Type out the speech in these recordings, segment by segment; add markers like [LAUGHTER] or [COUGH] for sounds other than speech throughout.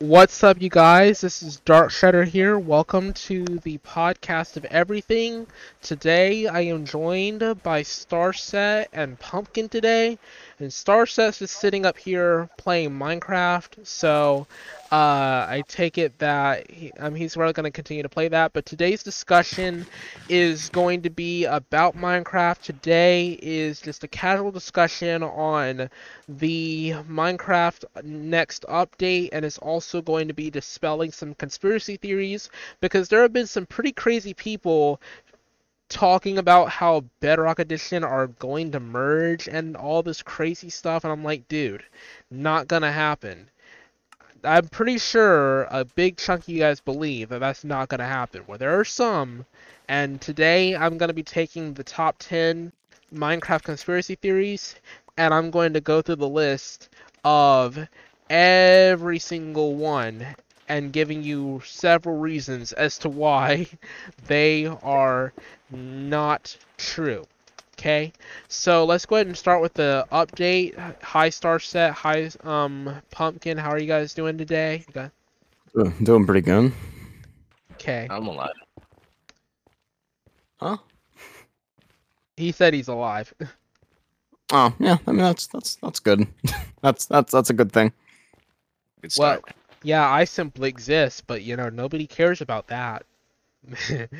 What's up, you guys? This is Dark Shredder here. Welcome to the podcast of everything. Today, I am joined by Starset and Pumpkin today, and Starset is sitting up here playing Minecraft. So, uh, I take it that he, um, he's really going to continue to play that. But today's discussion is going to be about Minecraft. Today is just a casual discussion on the Minecraft next update, and it's also going to be dispelling some conspiracy theories because there have been some pretty crazy people talking about how Bedrock Edition are going to merge and all this crazy stuff, and I'm like, dude, not gonna happen. I'm pretty sure a big chunk of you guys believe that that's not gonna happen. Well, there are some, and today I'm gonna be taking the top 10 Minecraft conspiracy theories, and I'm going to go through the list of every single one and giving you several reasons as to why [LAUGHS] they are not true. Okay, so let's go ahead and start with the update. Hi Starset, hi um Pumpkin, how are you guys doing today? You got... Uh, Doing pretty good. Okay, I'm alive. Huh? he said he's alive. [LAUGHS] Oh yeah, I mean that's that's that's good. [LAUGHS] that's that's that's a good thing. Good start. yeah, I simply exist, but you know nobody cares about that. [LAUGHS]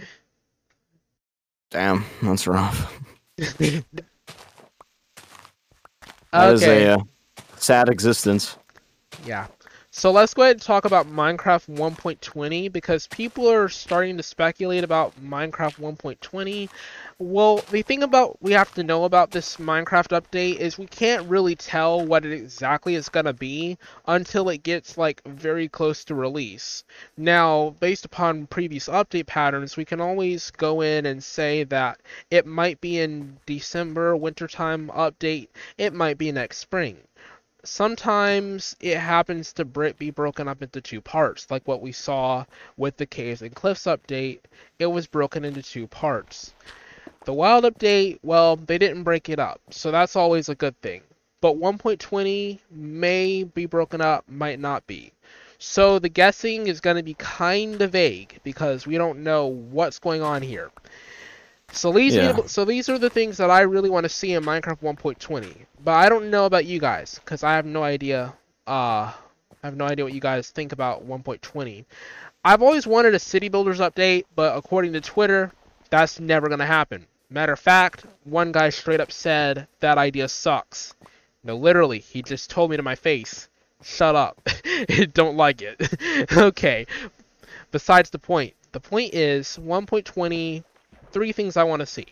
Damn, that's rough. That is okay. a uh, sad existence. Yeah. So let's go ahead and talk about Minecraft 1.20 because people are starting to speculate about Minecraft 1.20. Well, the thing about we have to know about this Minecraft update is we can't really tell what it exactly is going to be until it gets like very close to release. Now, based upon previous update patterns, we can always go in and say that it might be in December wintertime update, it might be next spring sometimes it happens to be broken up into two parts, like what we saw with the Caves and Cliffs update. It was broken into two parts. The Wild update, well, they didn't break it up, so that's always a good thing. But 1.20 may be broken up, might not be. So the guessing is going to be kind of vague because we don't know what's going on here. So these, Yeah. are, so these are the things that I really want to see in Minecraft 1.20. But I don't know about you guys because I have no idea. Uh, I have no idea what you guys think about 1.20. I've always wanted a city builders update, but according to Twitter, that's never gonna happen. Matter of fact, one guy straight up said that idea sucks. No, literally, he just told me to my face, "Shut up, [LAUGHS] don't like it." [LAUGHS] okay. Besides the point, the point is 1.20 three things I want to see.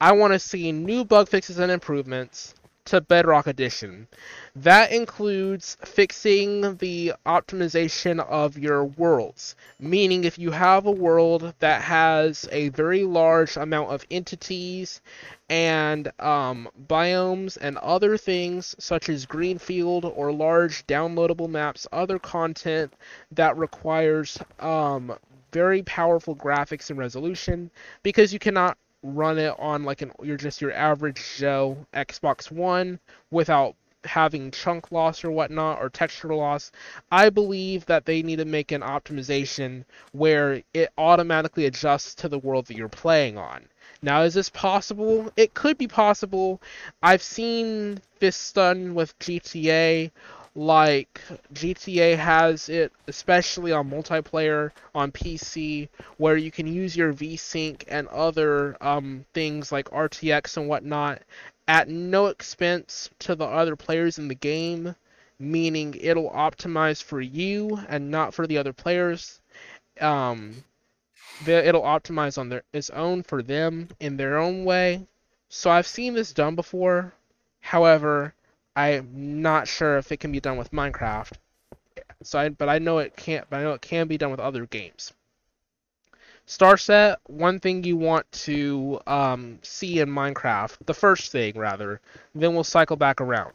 I want to see new bug fixes and improvements to Bedrock Edition. That includes fixing the optimization of your worlds. Meaning, if you have a world that has a very large amount of entities and um, biomes and other things, such as Greenfield or large downloadable maps, other content that requires um, very powerful graphics and resolution because you cannot run it on like an you're just your average Joe Xbox One without having chunk loss or whatnot or texture loss. I believe that they need to make an optimization where it automatically adjusts to the world that you're playing on. Now, is this possible? It could be possible. I've seen this done with GTA like GTA has it, especially on multiplayer on PC, where you can use your VSync and other um, things like RTX and whatnot at no expense to the other players in the game, meaning it'll optimize for you and not for the other players. Um, it'll optimize on their its own for them in their own way. So I've seen this done before. However, I'm not sure if it can be done with Minecraft. So I, but I know it can't. But I know it can be done with other games. Starset, one thing you want to um, see in Minecraft, the first thing rather, then we'll cycle back around.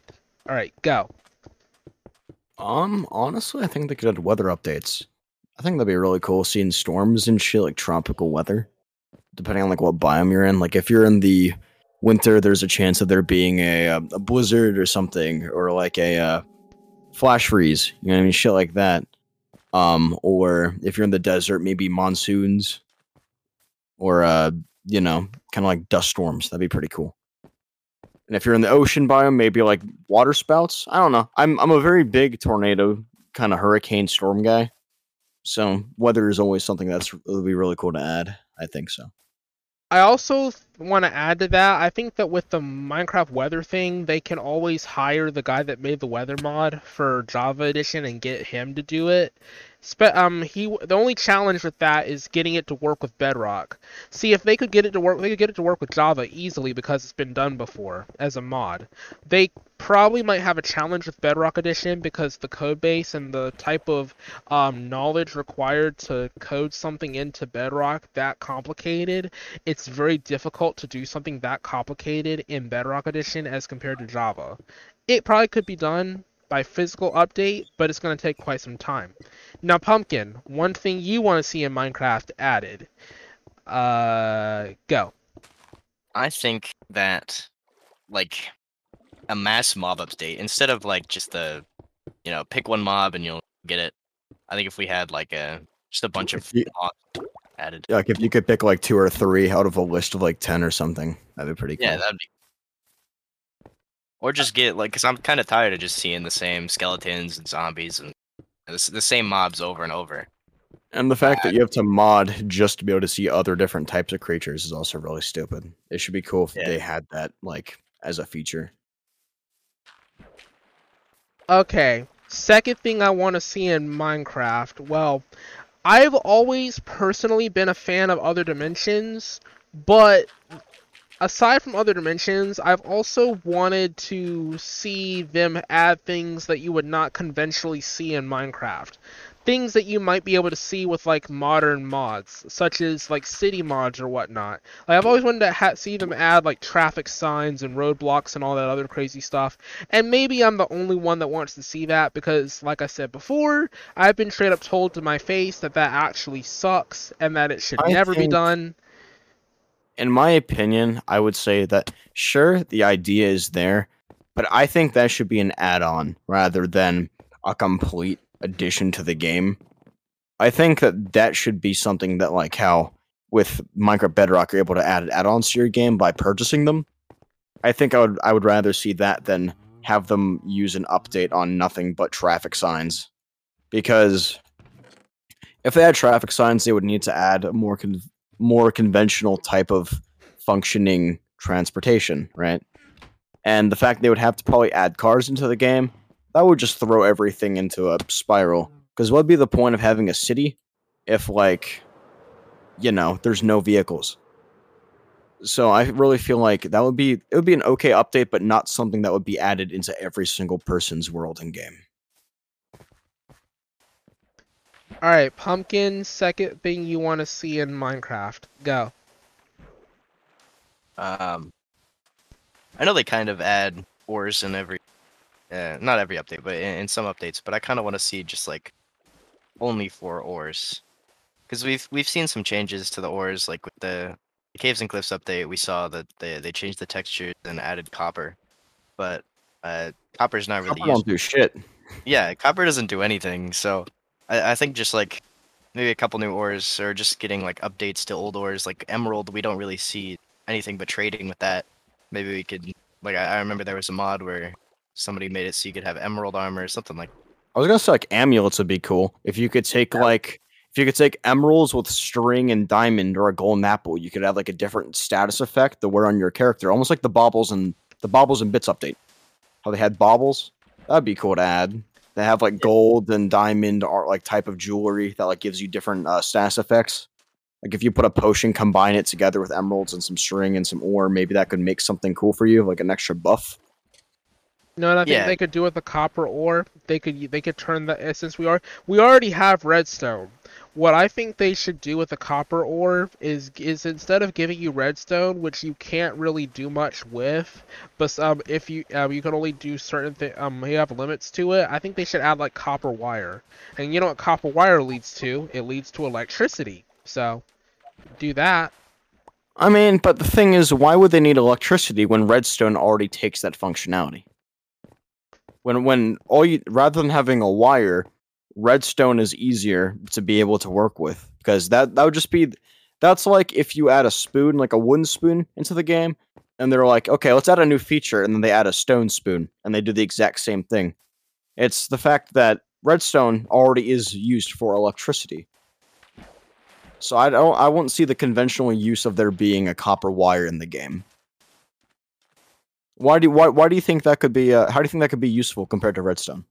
All right, go. Um, honestly, I think they could add weather updates. I think that'd be really cool seeing storms and shit like tropical weather, depending on like what biome you're in. Like if you're in the winter, there's a chance of there being a uh, a blizzard or something, or like a uh, flash freeze. You know what I mean? Shit like that. Um, or if you're in the desert, maybe monsoons, or uh, you know, kind of like dust storms. That'd be pretty cool. And if you're in the ocean biome, maybe like water spouts. I don't know. I'm I'm a very big tornado kind of hurricane storm guy. So weather is always something that's would be really cool to add. I think so. I also want to add to that. I think that with the Minecraft weather thing, they can always hire the guy that made the weather mod for Java Edition and get him to do it. Spe- um, he the only challenge with that is getting it to work with Bedrock. See, if they could get it to work, they could get it to work with Java easily because it's been done before as a mod. They probably might have a challenge with Bedrock Edition because the code base and the type of um, knowledge required to code something into Bedrock that complicated. It's very difficult to do something that complicated in Bedrock Edition as compared to Java. It probably could be done by physical update, but it's going to take quite some time. Now, Pumpkin, one thing you want to see in Minecraft added. Uh, go. I think that like a mass mob update instead of like just the you know pick one mob and you'll get it. I think if we had like a just a bunch of you- mobs added. Like if you could pick like two or three out of a list of like ten or something, that'd be pretty cool. Yeah, that'd be. Or just get like, cause I'm kind of tired of just seeing the same skeletons and zombies and the, the same mobs over and over. And the fact that you have to mod just to be able to see other different types of creatures is also really stupid. It should be cool if Yeah. they had that like as a feature. Okay, second thing I want to see in Minecraft. Well, I've always personally been a fan of Other Dimensions, but aside from Other Dimensions, I've also wanted to see them add things that you would not conventionally see in Minecraft. Things that you might be able to see with like modern mods, such as like city mods or whatnot. Like I've always wanted to ha- see them add like traffic signs and roadblocks and all that other crazy stuff. And maybe I'm the only one that wants to see that because, like I said before, I've been straight up told to my face that that actually sucks and that it should I never be done. In my opinion, I would say that sure the idea is there, but I think that should be an add-on rather than a complete addition to the game. I think that that should be something that like how with Minecraft Bedrock you're able to add add-ons to your game by purchasing them. I think I would I would rather see that than have them use an update on nothing but traffic signs. Because if they had traffic signs, they would need to add a more con- more conventional type of functioning transportation, right? And the fact they would have to probably add cars into the game, that would just throw everything into a spiral. Because what would be the point of having a city if, like, you know, there's no vehicles? So I really feel like that would be it would be an okay update, but not something that would be added into every single person's world in game. All right, Pumpkin. Second thing you want to see in Minecraft. Go. Um, I know they kind of add ores in every, uh, not every update, but in, in some updates. But I kind of want to see just like only four ores, because we've we've seen some changes to the ores, like with the Caves and Cliffs update. We saw that they they changed the textures and added copper, but uh, copper's not really Copper don't do shit. Yeah, copper doesn't do anything. So I, I think just like maybe a couple new ores or just getting like updates to old ores, like emerald, we don't really see anything but trading with that. Maybe we could like I, I remember there was a mod where somebody made it so you could have emerald armor or something like I was gonna say like amulets would be cool if you could take like if you could take emeralds with string and diamond or a golden apple, you could have like a different status effect to wear on your character, almost like the baubles and the baubles and bits update. How they had baubles, that'd be cool to add. They have like gold and diamond art like type of jewelry that like gives you different uh, status effects. Like if you put a potion, combine it together with emeralds and some string and some ore, maybe that could make something cool for you, like an extra buff. You know what I think Yeah. they could do with the copper ore? They could they could turn the since we are we already have redstone. What I think they should do with the copper ore is is instead of giving you redstone, which you can't really do much with, but um if you um you can only do certain things um you have limits to it. I think they should add like copper wire, and you know what copper wire leads to? It leads to electricity. So do that. I mean, but the thing is, why would they need electricity when redstone already takes that functionality? When when all you rather than having a wire, redstone is easier to be able to work with because that that would just be that's like if you add a spoon like a wooden spoon into the game and they're like okay let's add a new feature and then they add a stone spoon and they do the exact same thing. It's the fact that redstone already is used for electricity. So i don't i won't see the conventional use of there being a copper wire in the game why do why, why do you think that could be uh, how do you think that could be useful compared to redstone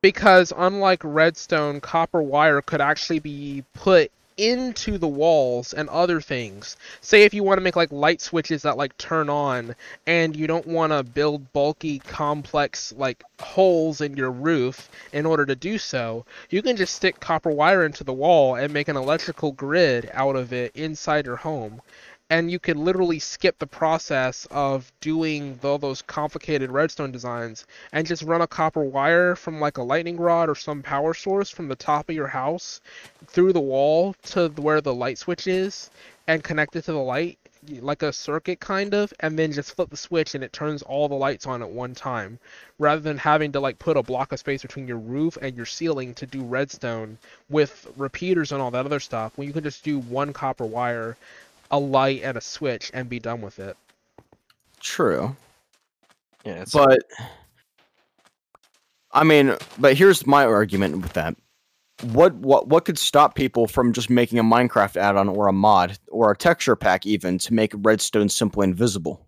because unlike redstone, copper wire could actually be put into the walls and other things. Say if you want to make like light switches that like turn on and you don't want to build bulky complex like holes in your roof in order to do so, you can just stick copper wire into the wall and make an electrical grid out of it inside your home and you could literally skip the process of doing all those complicated redstone designs and just run a copper wire from like a lightning rod or some power source from the top of your house through the wall to where the light switch is and connect it to the light like a circuit kind of and then just flip the switch and it turns all the lights on at one time rather than having to like put a block of space between your roof and your ceiling to do redstone with repeaters and all that other stuff when you can just do one copper wire a light and a switch and be done with it. True. Yeah, it's But I mean, but here's my argument with that. What what what could stop people from just making a Minecraft add-on or a mod or a texture pack even to make redstone simply invisible?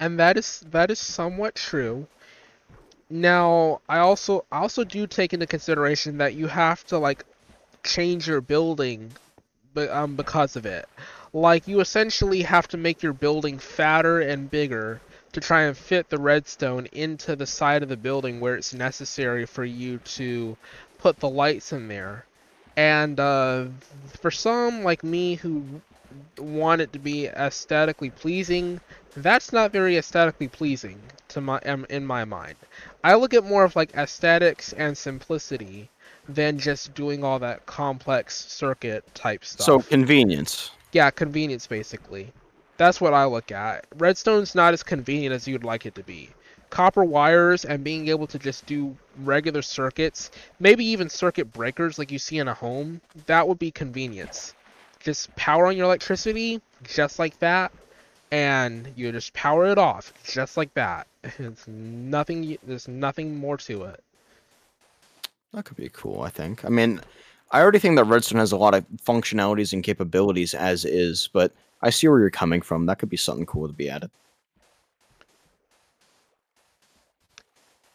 And that is that is somewhat true. Now, I also I also do take into consideration that you have to like change your building but um because of it. Like you essentially have to make your building fatter and bigger to try and fit the redstone into the side of the building where it's necessary for you to put the lights in there. And uh, for some like me who want it to be aesthetically pleasing, that's not very aesthetically pleasing to my um, in my mind. I look at more of like aesthetics and simplicity than just doing all that complex circuit type stuff. So convenience. yeah, convenience basically. That's what I look at. Redstone's not as convenient as you'd like it to be. Copper wires and being able to just do regular circuits, maybe even circuit breakers like you see in a home, that would be convenience. Just power on your electricity, just like that, and you just power it off, just like that. [LAUGHS] It's nothing. There's nothing more to it. That could be cool, I think. I mean, I already think that Redstone has a lot of functionalities and capabilities as is, but I see where you're coming from. That could be something cool to be added.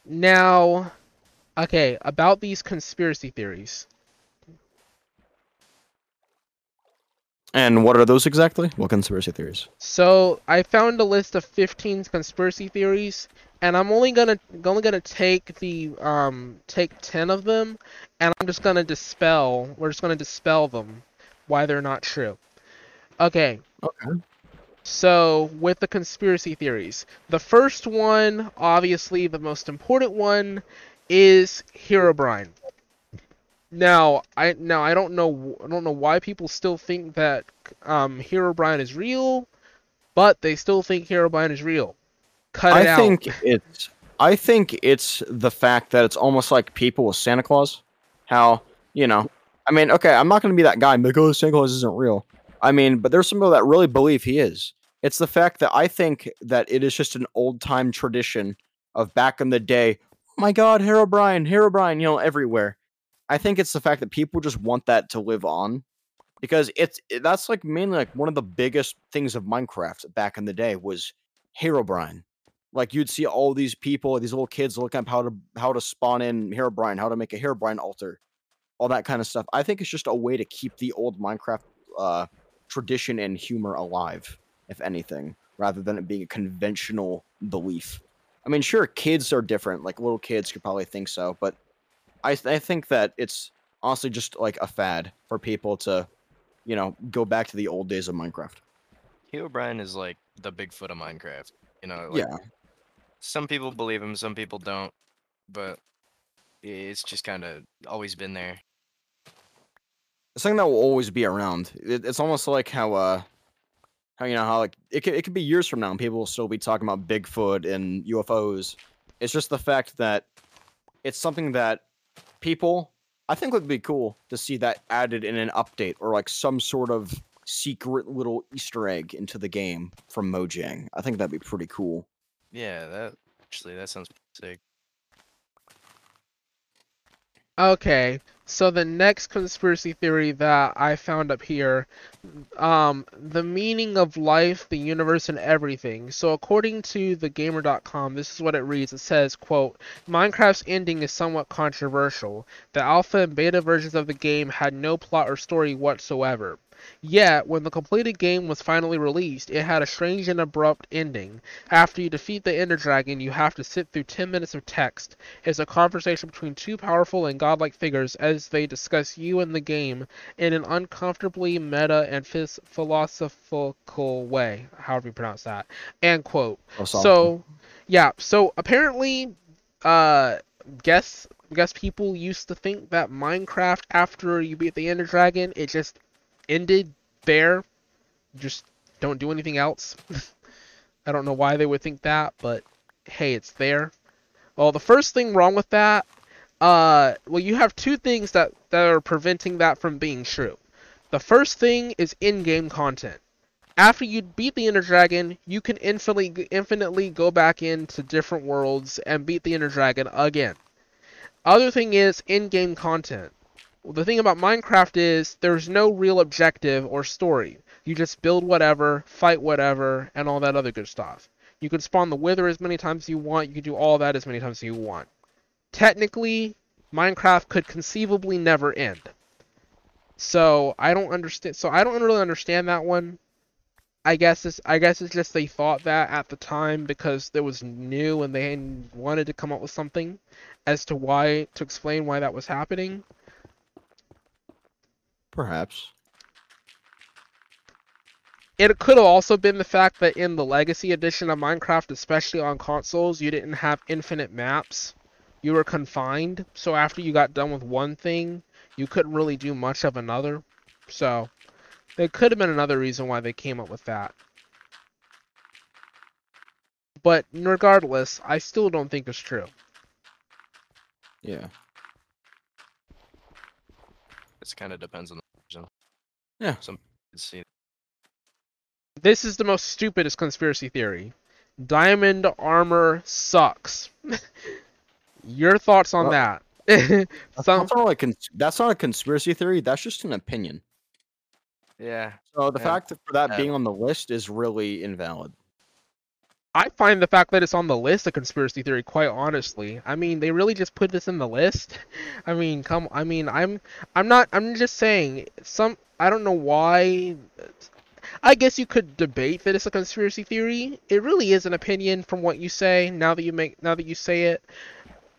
Now, okay, about these conspiracy theories. And what are those exactly? What conspiracy theories? So I found a list of 15 conspiracy theories, and I'm only gonna only gonna take the um take 10 of them, and I'm just gonna dispel. We're just gonna dispel them, why they're not true. Okay. Okay. So with the conspiracy theories, the first one, obviously the most important one, is Herobrine. Now I now I don't know I don't know why people still think that um Herobrine is real, but they still think Herobrine is real. Cut it I think it's I think it's the fact that it's almost like people with Santa Claus. How, you know, I mean, okay, I'm not gonna be that guy like, oh, Santa Claus isn't real. I mean, but there's some people that really believe he is. It's the fact that I think that it is just an old time tradition of back in the day. Oh my God, Herobrine, Herobrine, you know, everywhere. I think it's the fact that people just want that to live on because it's that's like mainly like one of the biggest things of Minecraft back in the day was Herobrine. Like you'd see all these people, these little kids looking up how to how to spawn in Herobrine, how to make a Herobrine altar, all that kind of stuff. I think it's just a way to keep the old Minecraft uh, tradition and humor alive, if anything, rather than it being a conventional belief. I mean, sure, kids are different. Like little kids could probably think so, but I th- I think that it's honestly just like a fad for people to, you know, go back to the old days of Minecraft. Herobrine is like the Bigfoot of Minecraft. You know, like, yeah, some people believe him, some people don't, but it's just kind of always been there. something that will always be around. It, it's almost like how uh how you know how like it could it could be years from now and people will still be talking about Bigfoot and UFOs. It's just the fact that it's something that people I think would be cool to see that added in an update or like some sort of secret little Easter egg into the game from Mojang. I think that'd be pretty cool. Yeah, that actually that sounds sick. Okay, so the next conspiracy theory that I found up here, um, the meaning of life, the universe, and everything. So according to thegamer.com, this is what it reads. It says, quote, Minecraft's ending is somewhat controversial. The alpha and beta versions of the game had no plot or story whatsoever. Yet, when the completed game was finally released, it had a strange and abrupt ending. After you defeat the Ender Dragon, you have to sit through 10 minutes of text. It's a conversation between two powerful and godlike figures as they discuss you and the game in an uncomfortably meta and phys- philosophical way, however you pronounce that. End quote. So, yeah, so apparently, uh, guess guess people used to think that Minecraft after you beat the Ender Dragon, it just ended there. Just don't do anything else. [LAUGHS] I don't know why they would think that, but hey, it's there. Well, the first thing wrong with that, uh, well, you have two things that that are preventing that from being true. The first thing is in-game content. After you beat the Ender Dragon, you can infinitely infinitely go back into different worlds and beat the Ender Dragon again. Other thing is in-game content. The thing about Minecraft is there's no real objective or story. You just build whatever, fight whatever, and all that other good stuff. You can spawn the Wither as many times as you want. You can do all that as many times as you want. Technically, Minecraft could conceivably never end. So I don't understand. So I don't really understand that one. I guess it's I guess it's just they thought that at the time because it was new and they wanted to come up with something as to why to explain why that was happening. Perhaps. It could have also been the fact that in the Legacy edition of Minecraft, especially on consoles, you didn't have infinite maps. You were confined, so after you got done with one thing, you couldn't really do much of another. So, there could have been another reason why they came up with that. But regardless, I still don't think it's true. Yeah. It kind of depends on the version. Yeah. Some could see. This is the most stupidest conspiracy theory. Diamond armor sucks. [LAUGHS] Your thoughts on Well, that? [LAUGHS] That's, Some, not a cons- that's not a conspiracy theory. That's just an opinion. Yeah. So the Yeah. fact that for that Yeah. being on the list is really invalid. I find the fact that it's on the list a conspiracy theory, quite honestly. I mean, they really just put this in the list. [LAUGHS] I mean, come. I mean, I'm. I'm not. I'm just saying. Some. I don't know why. I guess you could debate that it's a conspiracy theory. It really is an opinion from what you say. Now that you make. Now that you say it.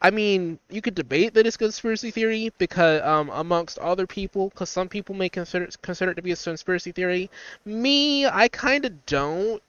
I mean, you could debate that it's a conspiracy theory because um, amongst other people, because some people may consider consider it to be a conspiracy theory. Me, I kind of don't.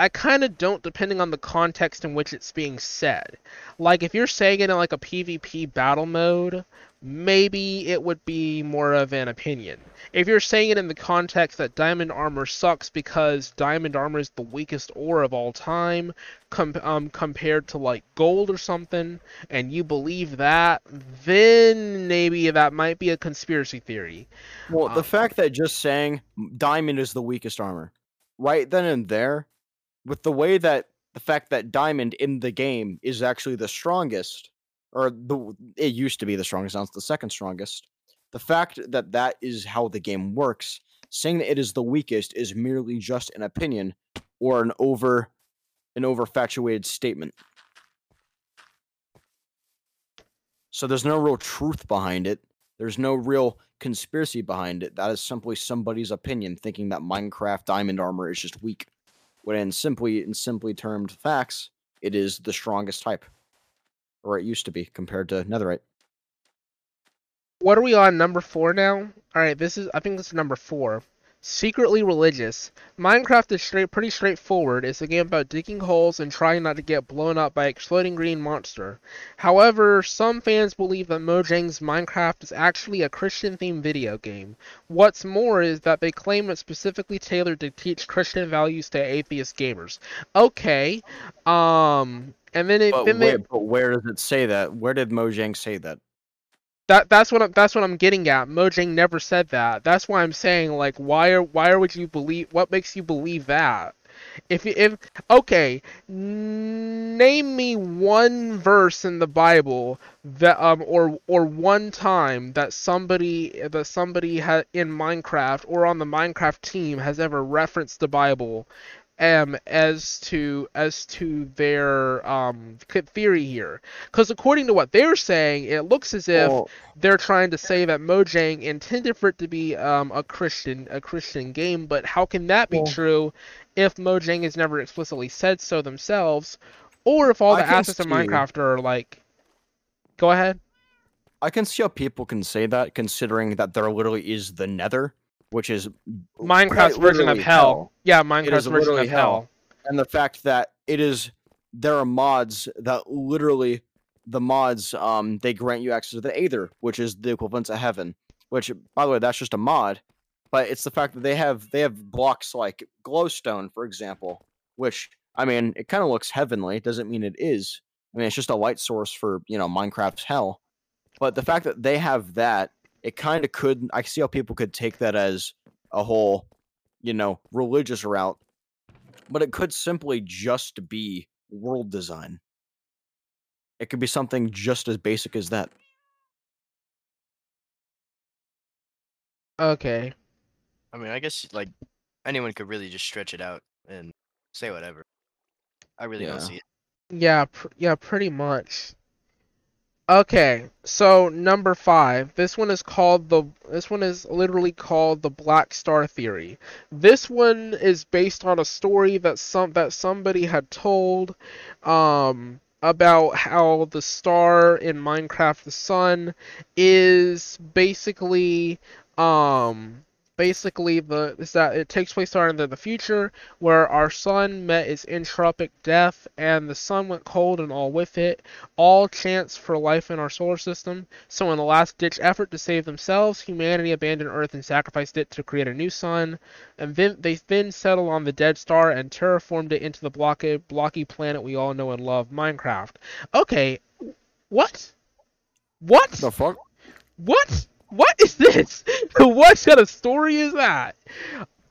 I kind of don't, depending on the context in which it's being said. Like, if you're saying it in like a PvP battle mode, maybe it would be more of an opinion. If you're saying it in the context that diamond armor sucks because diamond armor is the weakest ore of all time, com- um, compared to like gold or something, and you believe that, then maybe that might be a conspiracy theory. Well, the Um, fact that just saying diamond is the weakest armor, right then and there, with the way that the fact that diamond in the game is actually the strongest, or the it used to be the strongest, now it's the second strongest. The fact that that is how the game works, saying that it is the weakest is merely just an opinion or an over an overfatuated statement. So there's no real truth behind it. There's no real conspiracy behind it. That is simply somebody's opinion, thinking that Minecraft diamond armor is just weak. When in simply in simply termed facts, it is the strongest type, or it used to be compared to Netherite. What are we on? Number four now? Alright, this is, I think this is number four. Secretly religious. Minecraft is straight, pretty straightforward. It's a game about digging holes and trying not to get blown up by exploding green monster. However, some fans believe that Mojang's Minecraft is actually a Christian-themed video game. What's more is that they claim it's specifically tailored to teach Christian values to atheist gamers. Okay, um, and then it But, then where, they, but where does it say that? Where did Mojang say that? That that's what I'm, that's what I'm getting at. Mojang never said that. That's why I'm saying like why are why would you believe what makes you believe that? If if okay, name me one verse in the Bible that um or or one time that somebody that somebody ha- in Minecraft or on the Minecraft team has ever referenced the Bible um as to as to their um theory here because according to what they're saying it looks as if they're trying to say that Mojang intended for it to be um, a Christian a Christian game, but how can that be true if Mojang has never explicitly said so themselves, or if all the assets of Minecraft are like? Go ahead. I can see how people can say that, considering that there literally is the Nether, which is Minecraft's version of literally hell. Yeah, Minecraft's version of hell. and the fact that it is there are mods that literally the mods um they grant you access to the Aether, which is the equivalent to heaven. Which, by the way, that's just a mod, but it's the fact that they have they have blocks like glowstone, for example, which I mean it kind of looks heavenly. It doesn't mean it is. I mean it's just a light source for you know Minecraft's hell. But the fact that they have that, it kind of could. I see how people could take that as a whole, you know, religious route but it could simply just be world design. It could be something just as basic as that. Okay. I mean, I guess like anyone could really just stretch it out and say whatever. I really Yeah. don't see it. Yeah, pr- yeah, pretty much. Okay, so number five. This one is called the. This one is literally called the Black Star Theory. This one is based on a story that some that somebody had told, um, about how the star in Minecraft, the sun, is basically, um, basically the is that it takes place in the, the future where our sun met its entropic death and the sun went cold and all with it all chance for life in our solar system. So, in the last ditch effort to save themselves, humanity abandoned Earth and sacrificed it to create a new sun. And then they then settled on the dead star and terraformed it into the blocky, blocky planet we all know and love, Minecraft. Okay, what? What? The fuck? What? What is this? [LAUGHS] what kind of story is that?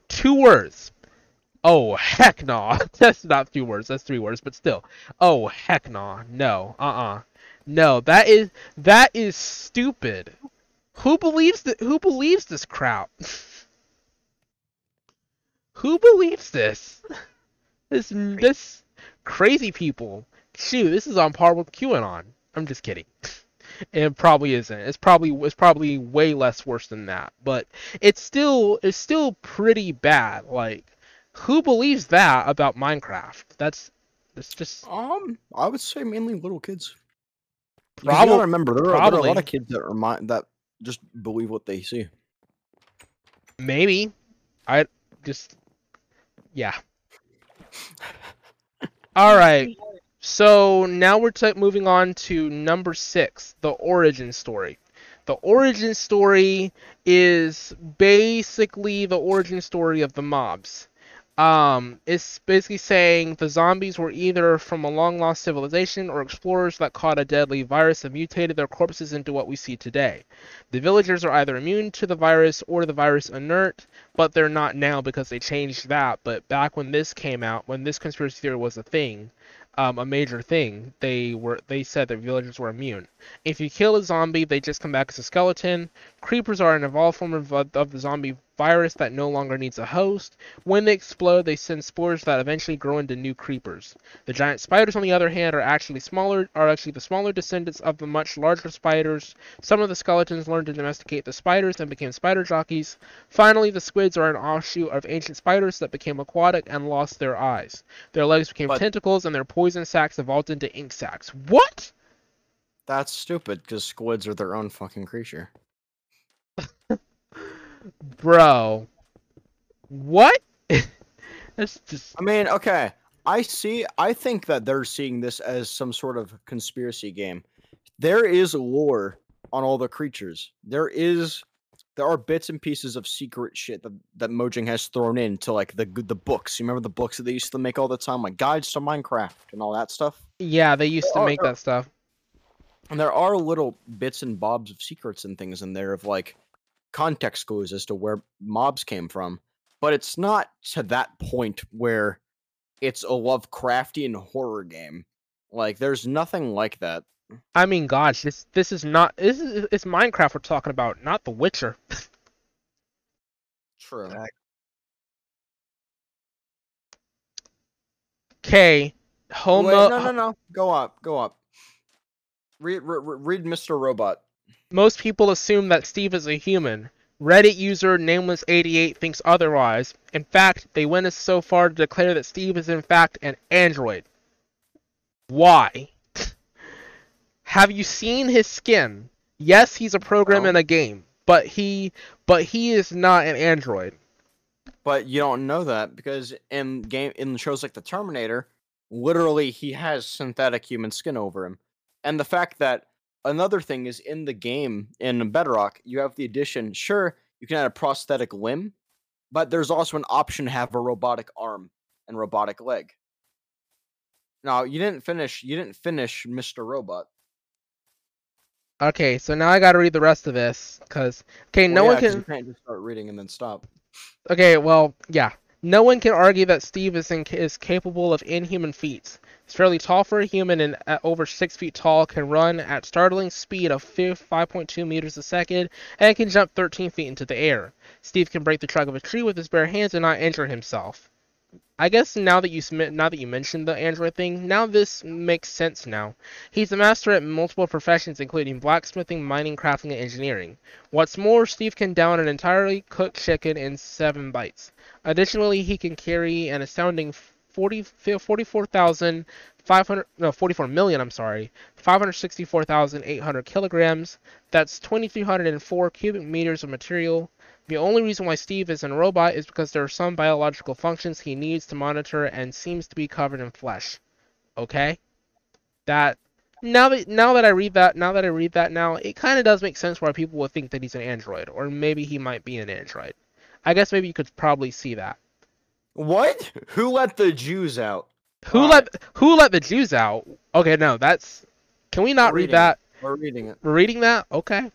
Two words. Oh heck no. [LAUGHS] That's not two words. That's three words, but still. Oh heck no. No. Uh-uh. No, that is that is stupid. Who believes that who believes this crap? [LAUGHS] who believes this? This this crazy people. Shoot, this is on par with QAnon. I'm just kidding. It probably isn't. It's probably it's probably way less worse than that. But it's still it's still pretty bad. Like, who believes that about Minecraft? That's that's just Um, I would say mainly little kids. Probably- gotta remember there are, there are a lot of kids that remind that just believe what they see. maybe. I just yeah. [LAUGHS] All right. So now we're t- moving on to number six, the origin story. The origin story is basically the origin story of the mobs. Um, it's basically saying the zombies were either from a long lost civilization or explorers that caught a deadly virus and mutated their corpses into what we see today. The villagers are either immune to the virus or the virus inert, but they're not now because they changed that. But back when this came out, when this conspiracy theory was a thing, um, a major thing, they were they said that villagers were immune. If you kill a zombie, they just come back as a skeleton. Creepers are an evolved form of, of the zombie virus that no longer needs a host. When they explode, they send spores that eventually grow into new creepers. The giant spiders, on the other hand, are actually smaller are actually the smaller descendants of the much larger spiders. Some of the skeletons learned to domesticate the spiders and became spider jockeys. Finally, the squids are an offshoot of ancient spiders that became aquatic and lost their eyes. Their legs became But- tentacles, and their poison sacs evolved into ink sacs. What? That's stupid because squids are their own fucking creature. [LAUGHS] Bro. What? [LAUGHS] That's just I mean, okay. I see. I think that they're seeing this as some sort of conspiracy game. There is lore on all the creatures. There is, there are bits and pieces of secret shit that that Mojang has thrown into like the the books. You remember the books that they used to make all the time, like guides to Minecraft and all that stuff. yeah. They used to Oh, make that stuff. And there are little bits and bobs of secrets and things in there of like context clues as to where mobs came from. But it's not to that point where it's a Lovecraftian horror game. Like there's nothing like that. I mean, gosh, this this is not this is it's Minecraft we're talking about, not The Witcher. [LAUGHS] True. Okay, Homo. Wait, no, no, no. Go up. Go up. Read, re- re- read Mr. Robot. Most people assume that Steve is a human. Reddit user Nameless88 thinks otherwise. In fact, they went as so far to declare that Steve is in fact an android. Why? [LAUGHS] Have you seen his skin? Yes, he's a program No. in a game, but he but he is not an android. But you don't know that because in game in shows like the Terminator, literally he has synthetic human skin over him. And the fact that another thing is in the game in Bedrock, you have the addition, sure, you can add a prosthetic limb, but there's also an option to have a robotic arm and robotic leg. Now, you didn't finish you didn't finish Mr. Robot. Okay, so now I gotta read the rest of this, cause okay, no Well, one can. you can't just start reading and then stop. Okay, well, yeah. No one can argue that Steve is, in, is capable of inhuman feats. He's fairly tall for a human and at over 6 feet tall, can run at startling speed of 5.2 meters a second, and can jump 13 feet into the air. Steve can break the trunk of a tree with his bare hands and not injure himself. I guess now that you now that you mentioned the android thing, now this makes sense now. He's a master at multiple professions including blacksmithing, mining, crafting, and engineering. What's more, Steve can down an entirely cooked chicken in 7 bites. Additionally, he can carry an astounding 40 44,500 no 44 million, I'm sorry, 564,800 kilograms. That's 2,304 cubic meters of material. The only reason why Steve is a robot is because there are some biological functions he needs to monitor and seems to be covered in flesh. Okay? That now that now that I read that, now that I read that now, it kind of does make sense why people would think that he's an android or maybe he might be an android. I guess maybe you could probably see that. What? Who let the Jews out? Who Alright. let who let the Jews out? Okay, no, that's Can we not read reading that? We're reading it. We're reading that? Okay.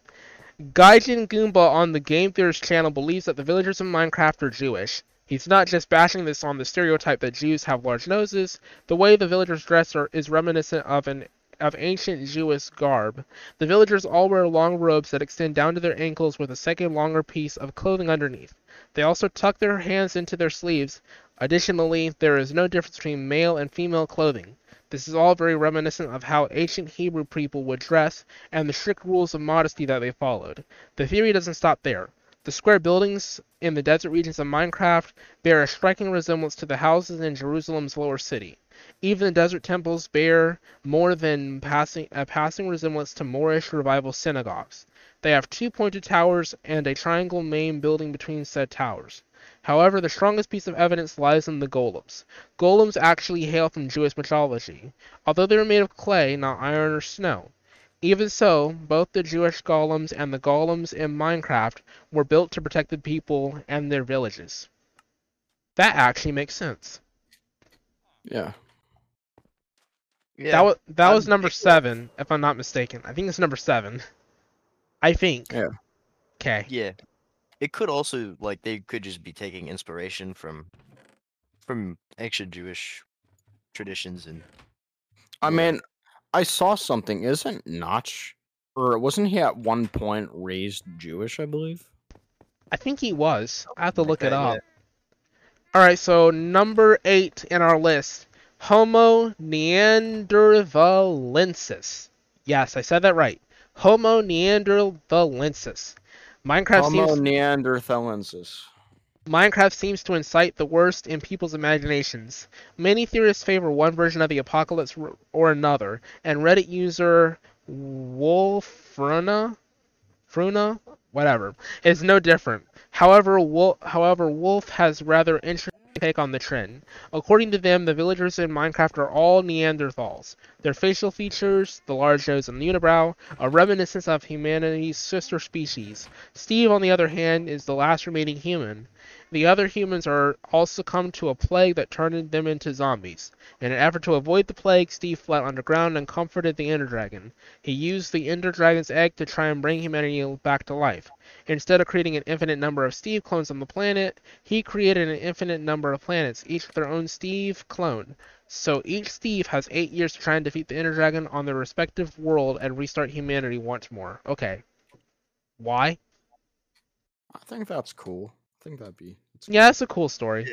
Gaijin Goomba on the Game Theorist channel believes that the villagers in Minecraft are Jewish. He's not just bashing this on the stereotype that Jews have large noses. The way the villagers dress are, is reminiscent of an of ancient Jewish garb. The villagers all wear long robes that extend down to their ankles with a second longer piece of clothing underneath. They also tuck their hands into their sleeves. Additionally, there is no difference between male and female clothing. This is all very reminiscent of how ancient Hebrew people would dress and the strict rules of modesty that they followed. The theory doesn't stop there. The square buildings in the desert regions of Minecraft bear a striking resemblance to the houses in Jerusalem's lower city. Even the desert temples bear more than passing a passing resemblance to Moorish revival synagogues. They have two pointed towers and a triangle main building between said towers. However, the strongest piece of evidence lies in the golems. Golems actually hail from Jewish mythology, although they are made of clay, not iron or snow. Even so, both the Jewish golems and the golems in Minecraft were built to protect the people and their villages. That actually makes sense. Yeah. Yeah. That was that was number seven, if I'm not mistaken. I think it's number seven. I think. Yeah. Okay. Yeah. It could also like they could just be taking inspiration from from ancient Jewish traditions and I Yeah. mean, I saw something. Isn't Notch, or wasn't he at one point raised Jewish? I believe. I think he was. I have to like look it up. yeah. All right, so number eight in our list, Homo neanderthalensis. Yes, I said that right. Homo neanderthalensis. Minecraft Homo seems neanderthalensis. Minecraft seems to incite the worst in people's imaginations. Many theorists favor one version of the apocalypse or another, and Reddit user Wolfruna Fruna whatever. is no different. However, Wolf, however, Wolf has rather interesting take on the trend. According to them, the villagers in Minecraft are all Neanderthals. Their facial features, the large nose and the unibrow, are reminiscent of humanity's sister species. Steve, on the other hand, is the last remaining human. The other humans are all succumbed to a plague that turned them into zombies. In an effort to avoid the plague, Steve fled underground and comforted the Ender Dragon. He used the Ender Dragon's egg to try and bring humanity back to life. Instead of creating an infinite number of Steve clones on the planet, he created an infinite number of planets, each with their own Steve clone. So each Steve has eight years to try and defeat the Ender Dragon on their respective world and restart humanity once more. Okay. Why? I think that's cool. I think that'd be. that's Yeah, that's a cool story.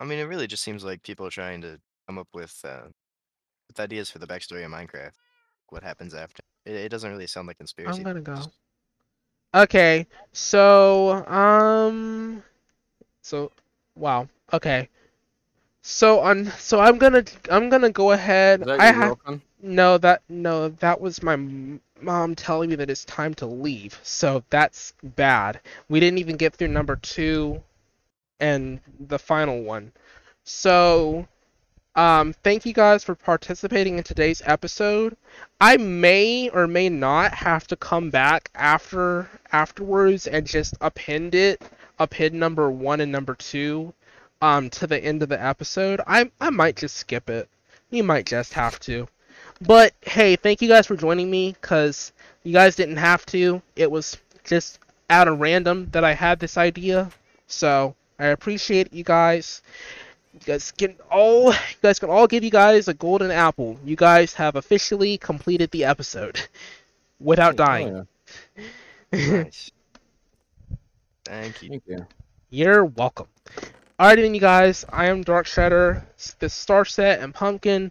I mean, it really just seems like people are trying to come up with uh, with ideas for the backstory of Minecraft. What happens after? It, it doesn't really sound like conspiracy. I'm gonna go. just- Okay, so um, so wow. Okay, so on. So I'm gonna I'm gonna go ahead. Is that I your have girlfriend? no that no that was my m- mom telling me that it's time to leave. So that's bad. We didn't even get through number two, and the final one. So, um, thank you guys for participating in today's episode. I may or may not have to come back after afterwards and just append it, append number one and number two, um, to the end of the episode. I I might just skip it. You might just have to. But hey, thank you guys for joining me, cause you guys didn't have to. It was just out of random that I had this idea. So I appreciate you guys. You guys can all you guys can all give you guys a golden apple. You guys have officially completed the episode [LAUGHS] without Oh, dying. [LAUGHS] nice. Thank you. Thank you. You're welcome. Alright then you guys, I am Dark Shredder, the Starset and Pumpkin,